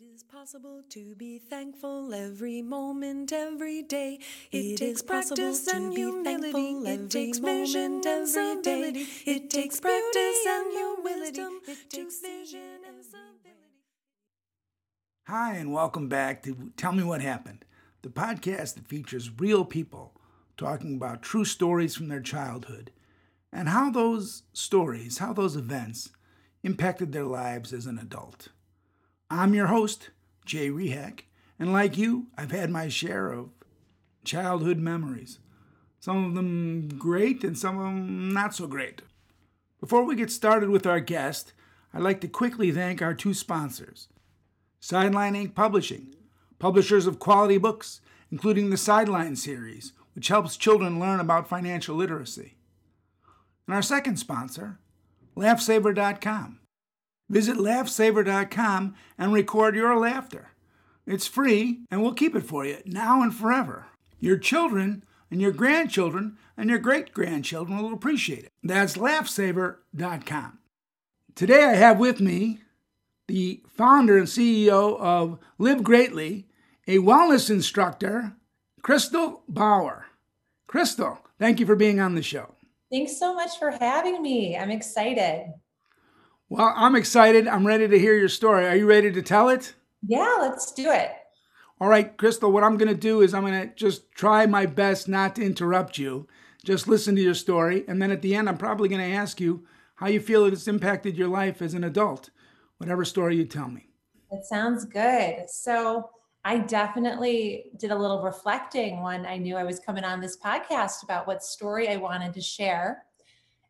It is possible to be thankful every moment, every day. It, takes practice and humility. It takes vision and every day. It takes practice and humility. It takes vision and ability. Hi, and welcome back to Tell Me What Happened, the podcast that features real people talking about true stories from their childhood and how those stories, how those events impacted their lives as an adult. I'm your host, Jay Rehak, and like you, I've had my share of childhood memories. Some of them great and some of them not so great. Before we get started with our guest, I'd like to quickly thank our two sponsors Sideline Ink Publishing, publishers of quality books, including the Sideline series, which helps children learn about financial literacy. And our second sponsor, LaughSaver.com Visit laughsaver.com and record your laughter. It's free and we'll keep it for you now and forever. Your children and your grandchildren and your great grandchildren will appreciate it. That's laughsaver.com. Today I have with me the founder and CEO of Live Greatly, a wellness instructor, Crystal Bauer. Crystal, thank you for being on the show. Thanks so much for having me. I'm excited. Well, I'm excited. I'm ready to hear your story. Are you ready to tell it? Yeah, let's do it. All right, Crystal, what I'm going to do is I'm going to just try my best not to interrupt you. Just listen to your story. And then at the end, I'm probably going to ask you how you feel it's impacted your life as an adult, whatever story you tell me. That sounds good. So, I definitely did a little reflecting when I knew I was coming on this podcast about what story I wanted to share.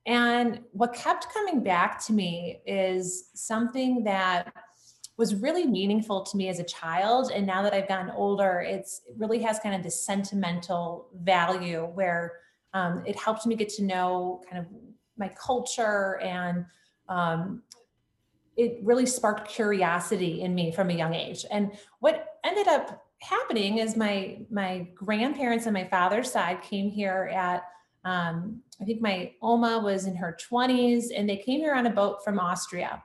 And what kept coming back to me is something that was really meaningful to me as a child. And now that I've gotten older, it's it really has kind of this sentimental value where um, it helped me get to know kind of my culture and um, it really sparked curiosity in me from a young age. And what ended up happening is my my grandparents on my father's side came here at um, I think my Oma was in her 20s and they came here on a boat from Austria.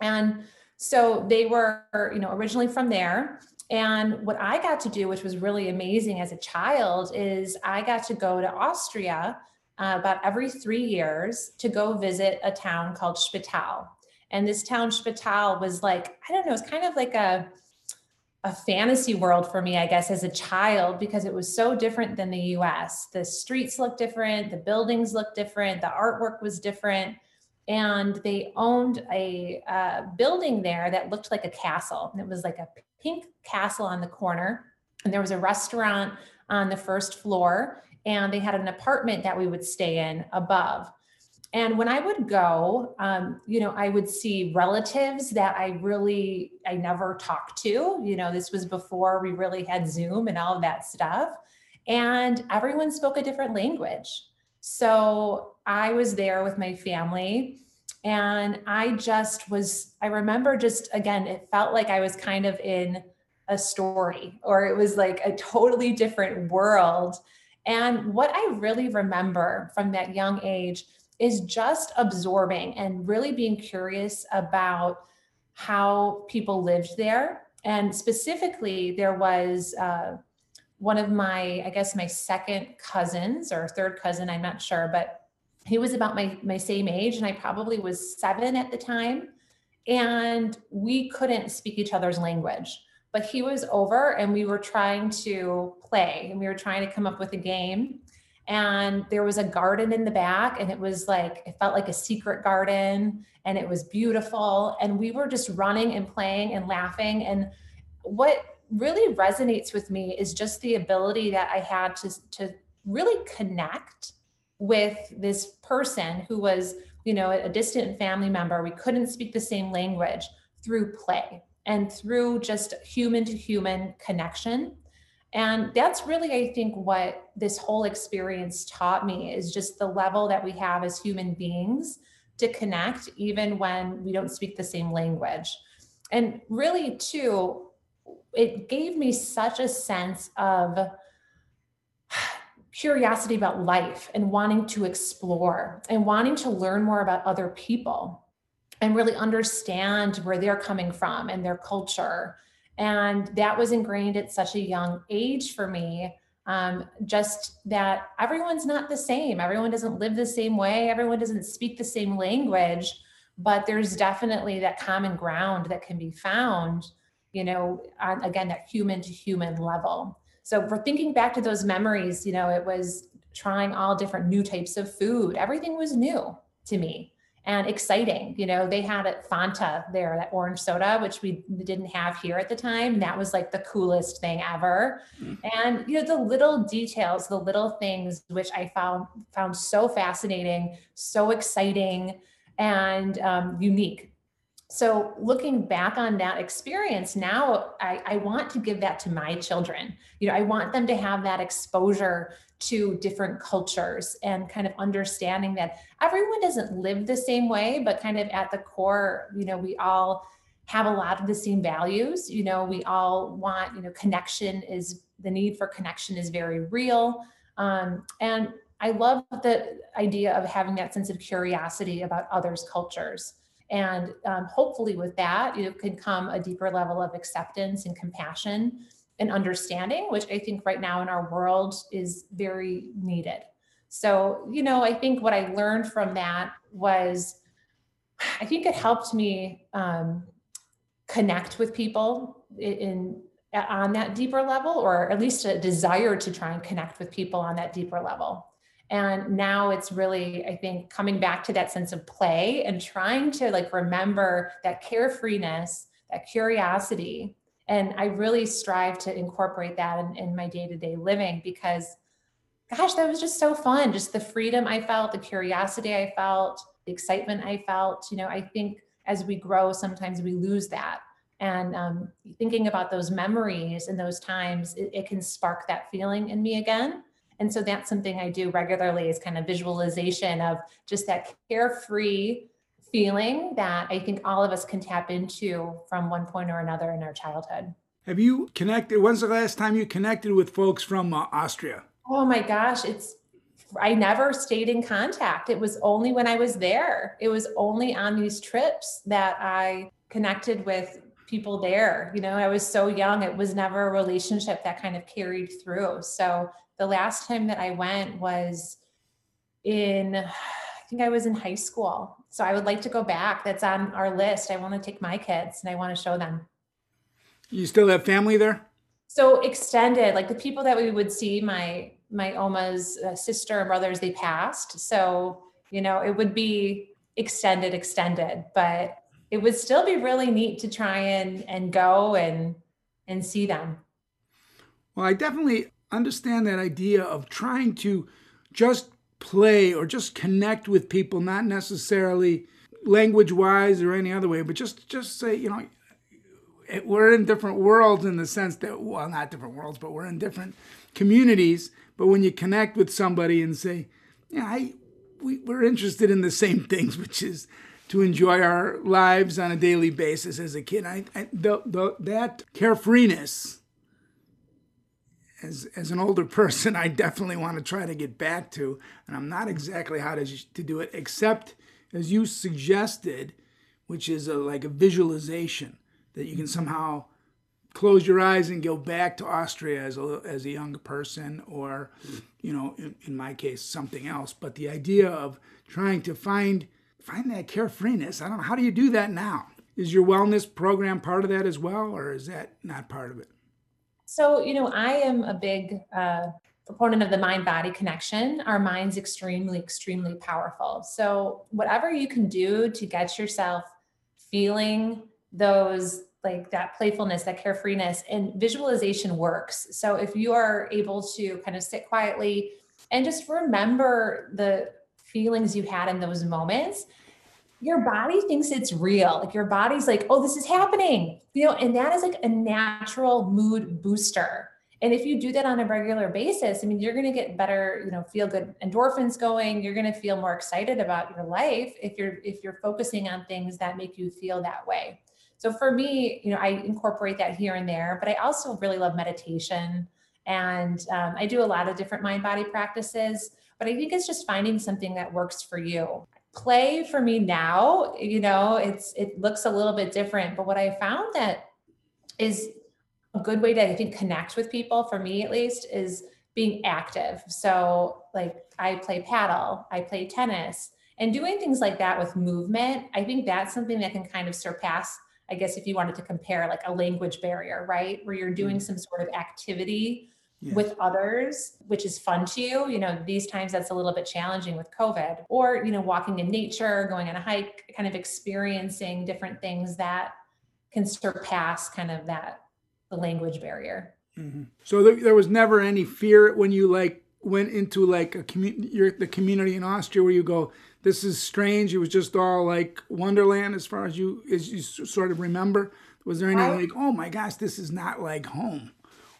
And so they were, you know, originally from there. And what I got to do, which was really amazing as a child, is I got to go to Austria uh, about every three years to go visit a town called Spital. And this town, Spital, was like, I don't know, it's kind of like a, a fantasy world for me, I guess, as a child, because it was so different than the US. The streets looked different, the buildings looked different, the artwork was different. And they owned a uh, building there that looked like a castle. It was like a pink castle on the corner. And there was a restaurant on the first floor. And they had an apartment that we would stay in above. And when I would go, um, you know, I would see relatives that I really, I never talked to. You know, this was before we really had Zoom and all of that stuff. And everyone spoke a different language. So I was there with my family and I just was, I remember just, again, it felt like I was kind of in a story or it was like a totally different world. And what I really remember from that young age is just absorbing and really being curious about how people lived there. And specifically, there was uh, one of my, I guess, my second cousins or third cousin, I'm not sure, but he was about my, my same age, and I probably was seven at the time. And we couldn't speak each other's language but he was over and we were trying to play and we were trying to come up with a game and there was a garden in the back and it was like it felt like a secret garden and it was beautiful and we were just running and playing and laughing and what really resonates with me is just the ability that I had to to really connect with this person who was you know a distant family member. We couldn't speak the same language through play and through just human to human connection and that's really, I think, what this whole experience taught me is just the level that we have as human beings to connect, even when we don't speak the same language. And really, too, it gave me such a sense of curiosity about life and wanting to explore and wanting to learn more about other people. and really understand where they're coming from and their culture. And that was ingrained at such a young age for me. Um, just that everyone's not the same. Everyone doesn't live the same way. Everyone doesn't speak the same language, but there's definitely that common ground that can be found, you know, on again, that human to human level. So for thinking back to those memories, you know, it was trying all different new types of food. Everything was new to me and exciting. You know, they had it Fanta there, that orange soda, which we didn't have here at the time. that was like the coolest thing ever. Mm. And you know, the little details, the little things which I found found so fascinating, so exciting, and um, unique. So looking back on that experience now, I, I want to give that to my children. You know, I want them to have that exposure to different cultures and kind of understanding that everyone doesn't live the same way, but kind of at the core, you know, we all have a lot of the same values. You know, we all want, you know, connection is the need for connection is very real. Um, and I love the idea of having that sense of curiosity about others' cultures. And um, hopefully, with that, you can come a deeper level of acceptance and compassion and understanding, which I think right now in our world is very needed. So, you know, I think what I learned from that was I think it helped me um, connect with people in, in on that deeper level, or at least a desire to try and connect with people on that deeper level. And now it's really, I think, coming back to that sense of play and trying to like remember that carefreeness, that curiosity, and I really strive to incorporate that in, in my day to day living because, gosh, that was just so fun. Just the freedom I felt, the curiosity I felt, the excitement I felt. You know, I think as we grow, sometimes we lose that. And um, thinking about those memories and those times, it, it can spark that feeling in me again. And so that's something I do regularly is kind of visualization of just that carefree feeling that I think all of us can tap into from one point or another in our childhood. Have you connected? When's the last time you connected with folks from uh, Austria? Oh my gosh, it's I never stayed in contact. It was only when I was there. It was only on these trips that I connected with people there. You know, I was so young, it was never a relationship that kind of carried through. So the last time that I went was in I think I was in high school. So I would like to go back. That's on our list. I want to take my kids and I want to show them. You still have family there? So extended, like the people that we would see, my my Oma's uh, sister and brothers, they passed. So you know, it would be extended, extended, but it would still be really neat to try and and go and and see them. Well, I definitely understand that idea of trying to just play or just connect with people, not necessarily language wise or any other way, but just just say, you know, we're in different worlds in the sense that well, not different worlds, but we're in different communities. But when you connect with somebody and say, yeah, I we, we're interested in the same things, which is to enjoy our lives on a daily basis as a kid. I, I the, the, that carefreeness as as an older person, I definitely want to try to get back to, and I'm not exactly how to to do it, except as you suggested, which is a, like a visualization that you can somehow close your eyes and go back to Austria as a as a young person, or you know, in, in my case, something else. But the idea of trying to find find that carefreeness, I don't know how do you do that now. Is your wellness program part of that as well, or is that not part of it? So, you know, I am a big uh, proponent of the mind body connection. Our mind's extremely, extremely powerful. So, whatever you can do to get yourself feeling those like that playfulness, that carefreeness, and visualization works. So, if you are able to kind of sit quietly and just remember the feelings you had in those moments, your body thinks it's real. Like your body's like, oh, this is happening, you know, and that is like a natural mood booster. And if you do that on a regular basis, I mean, you're going to get better, you know, feel good endorphins going. You're going to feel more excited about your life if you're if you're focusing on things that make you feel that way. So for me, you know, I incorporate that here and there, but I also really love meditation, and um, I do a lot of different mind body practices. But I think it's just finding something that works for you. Play for me now, you know, it's it looks a little bit different. But what I found that is a good way to I think connect with people, for me at least, is being active. So like I play paddle, I play tennis, and doing things like that with movement, I think that's something that can kind of surpass, I guess, if you wanted to compare like a language barrier, right? Where you're doing mm. some sort of activity yes. with others, which is fun to you. You know, these times that's a little bit challenging with COVID, or, you know, walking in nature, going on a hike, kind of experiencing different things that can surpass kind of that the language barrier. Mm-hmm. So there, there was never any fear when you like went into like a community, the community in Austria where you go, this is strange. It was just all like Wonderland as far as you as you sort of remember. Was there any I, like, oh my gosh, this is not like home?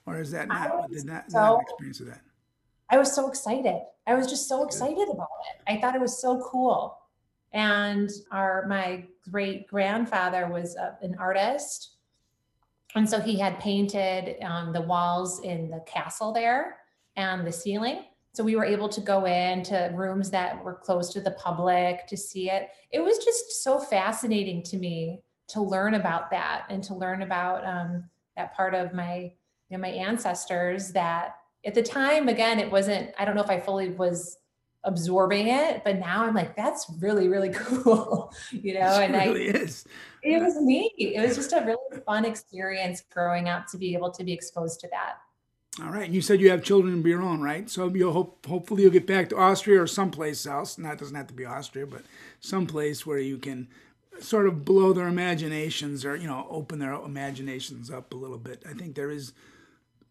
Or is that not did that so, not experience of that? I was so excited. I was just so excited about it. I thought it was so cool. And our my great grandfather was a, an artist, and so he had painted um, the walls in the castle there and the ceiling. So we were able to go into rooms that were closed to the public to see it. It was just so fascinating to me to learn about that and to learn about um, that part of my you know, my ancestors that at the time, again, it wasn't, I don't know if I fully was absorbing it, but now I'm like, that's really, really cool. you know, And it and really I, is. It was neat. It was just a really fun experience growing up to be able to be exposed to that. All right. And you said you have children of your own, right? So you'll hope, hopefully you'll get back to Austria or someplace else. Not it doesn't have to be Austria, but someplace where you can sort of blow their imaginations or, you know, open their imaginations up a little bit. I think there is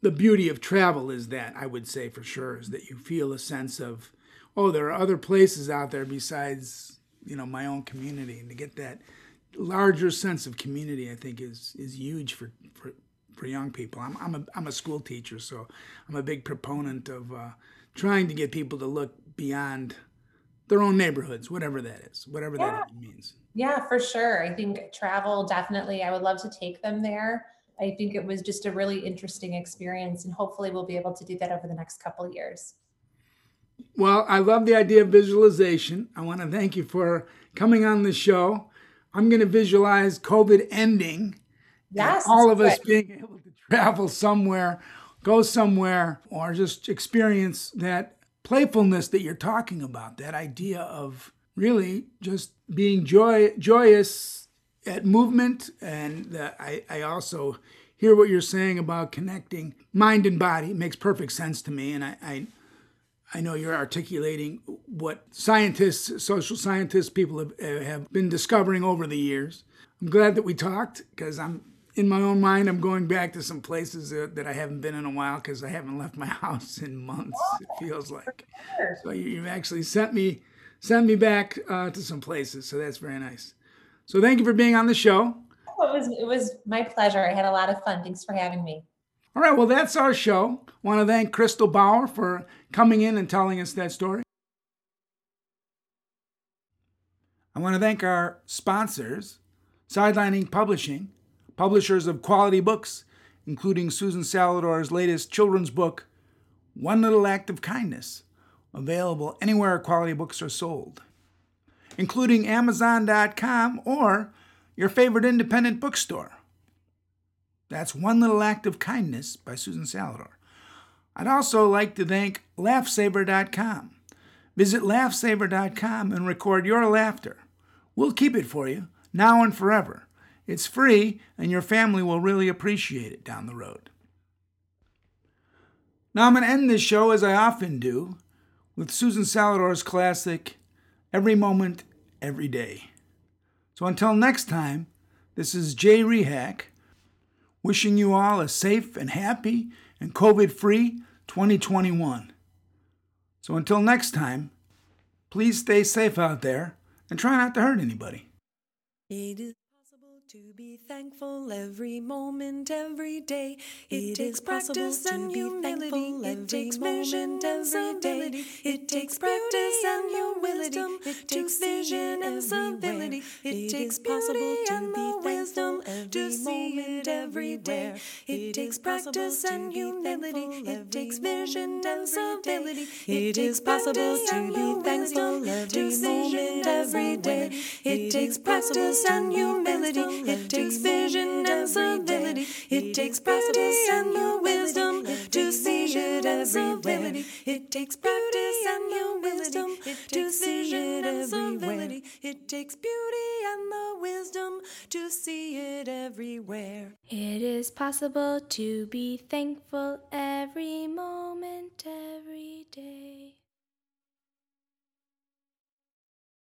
the beauty of travel is that I would say for sure is that you feel a sense of oh there are other places out there besides you know my own community and to get that larger sense of community I think is is huge for for, for young people. I'm I'm a I'm a school teacher so I'm a big proponent of uh, trying to get people to look beyond their own neighborhoods, whatever that is, whatever yeah. that means. Yeah, for sure. I think travel definitely. I would love to take them there. I think it was just a really interesting experience, and hopefully, we'll be able to do that over the next couple years. Well, I love the idea of visualization. I want to thank you for coming on the show. I'm going to visualize COVID ending. Yes. All of good. us being able to travel somewhere, go somewhere, or just experience that playfulness that you're talking about, that idea of really just being joy, joyous at movement, and I, I also hear what you're saying about connecting mind and body. It makes perfect sense to me, and I, I, I know you're articulating what scientists, social scientists, people have, have been discovering over the years. I'm glad that we talked because I'm in my own mind. I'm going back to some places that, that I haven't been in a while because I haven't left my house in months. It feels like so. You, have actually sent me sent me back uh, to some places, so that's very nice. So thank you for being on the show. Oh, it was it was my pleasure. I had a lot of fun. Thanks for having me. All right, well that's our show. I want to thank Crystal Bauer for coming in and telling us that story. I want to thank our sponsors, Sideline Ink Publishing, publishers of quality books, including Susan Salidor's latest children's book, One Little Act of Kindness, available anywhere quality books are sold including Amazon.com or your favorite independent bookstore. That's One Little Act of Kindness by Susan Salidor. I'd also like to thank LaughSaver.com. Visit LaughSaver.com and record your laughter. We'll keep it for you, now and forever. It's free, and your family will really appreciate it down the road. Now, I'm going to end this show, as I often do, with Susan Salidor's classic, Every Moment every day. So until next time, this is Jay Rehak wishing you all a safe and happy and COVID free 2021. So until next time, please stay safe out there and try not to hurt anybody. To be thankful every moment, every day. It, it takes practice and humility. It takes vision and civility. It takes practice and humility. It takes vision and civility. It takes beauty and the wisdom to see it every day. It takes practice and humility. It takes vision and stability. It takes possible to be thankful to see it every day. It takes practice and humility. It takes vision and stability. It takes practice and your wisdom to see it everywhere. It takes practice and your wisdom to see it everywhere. It takes beauty and the wisdom to see it everywhere everywhere. It is possible to be thankful every moment, every day.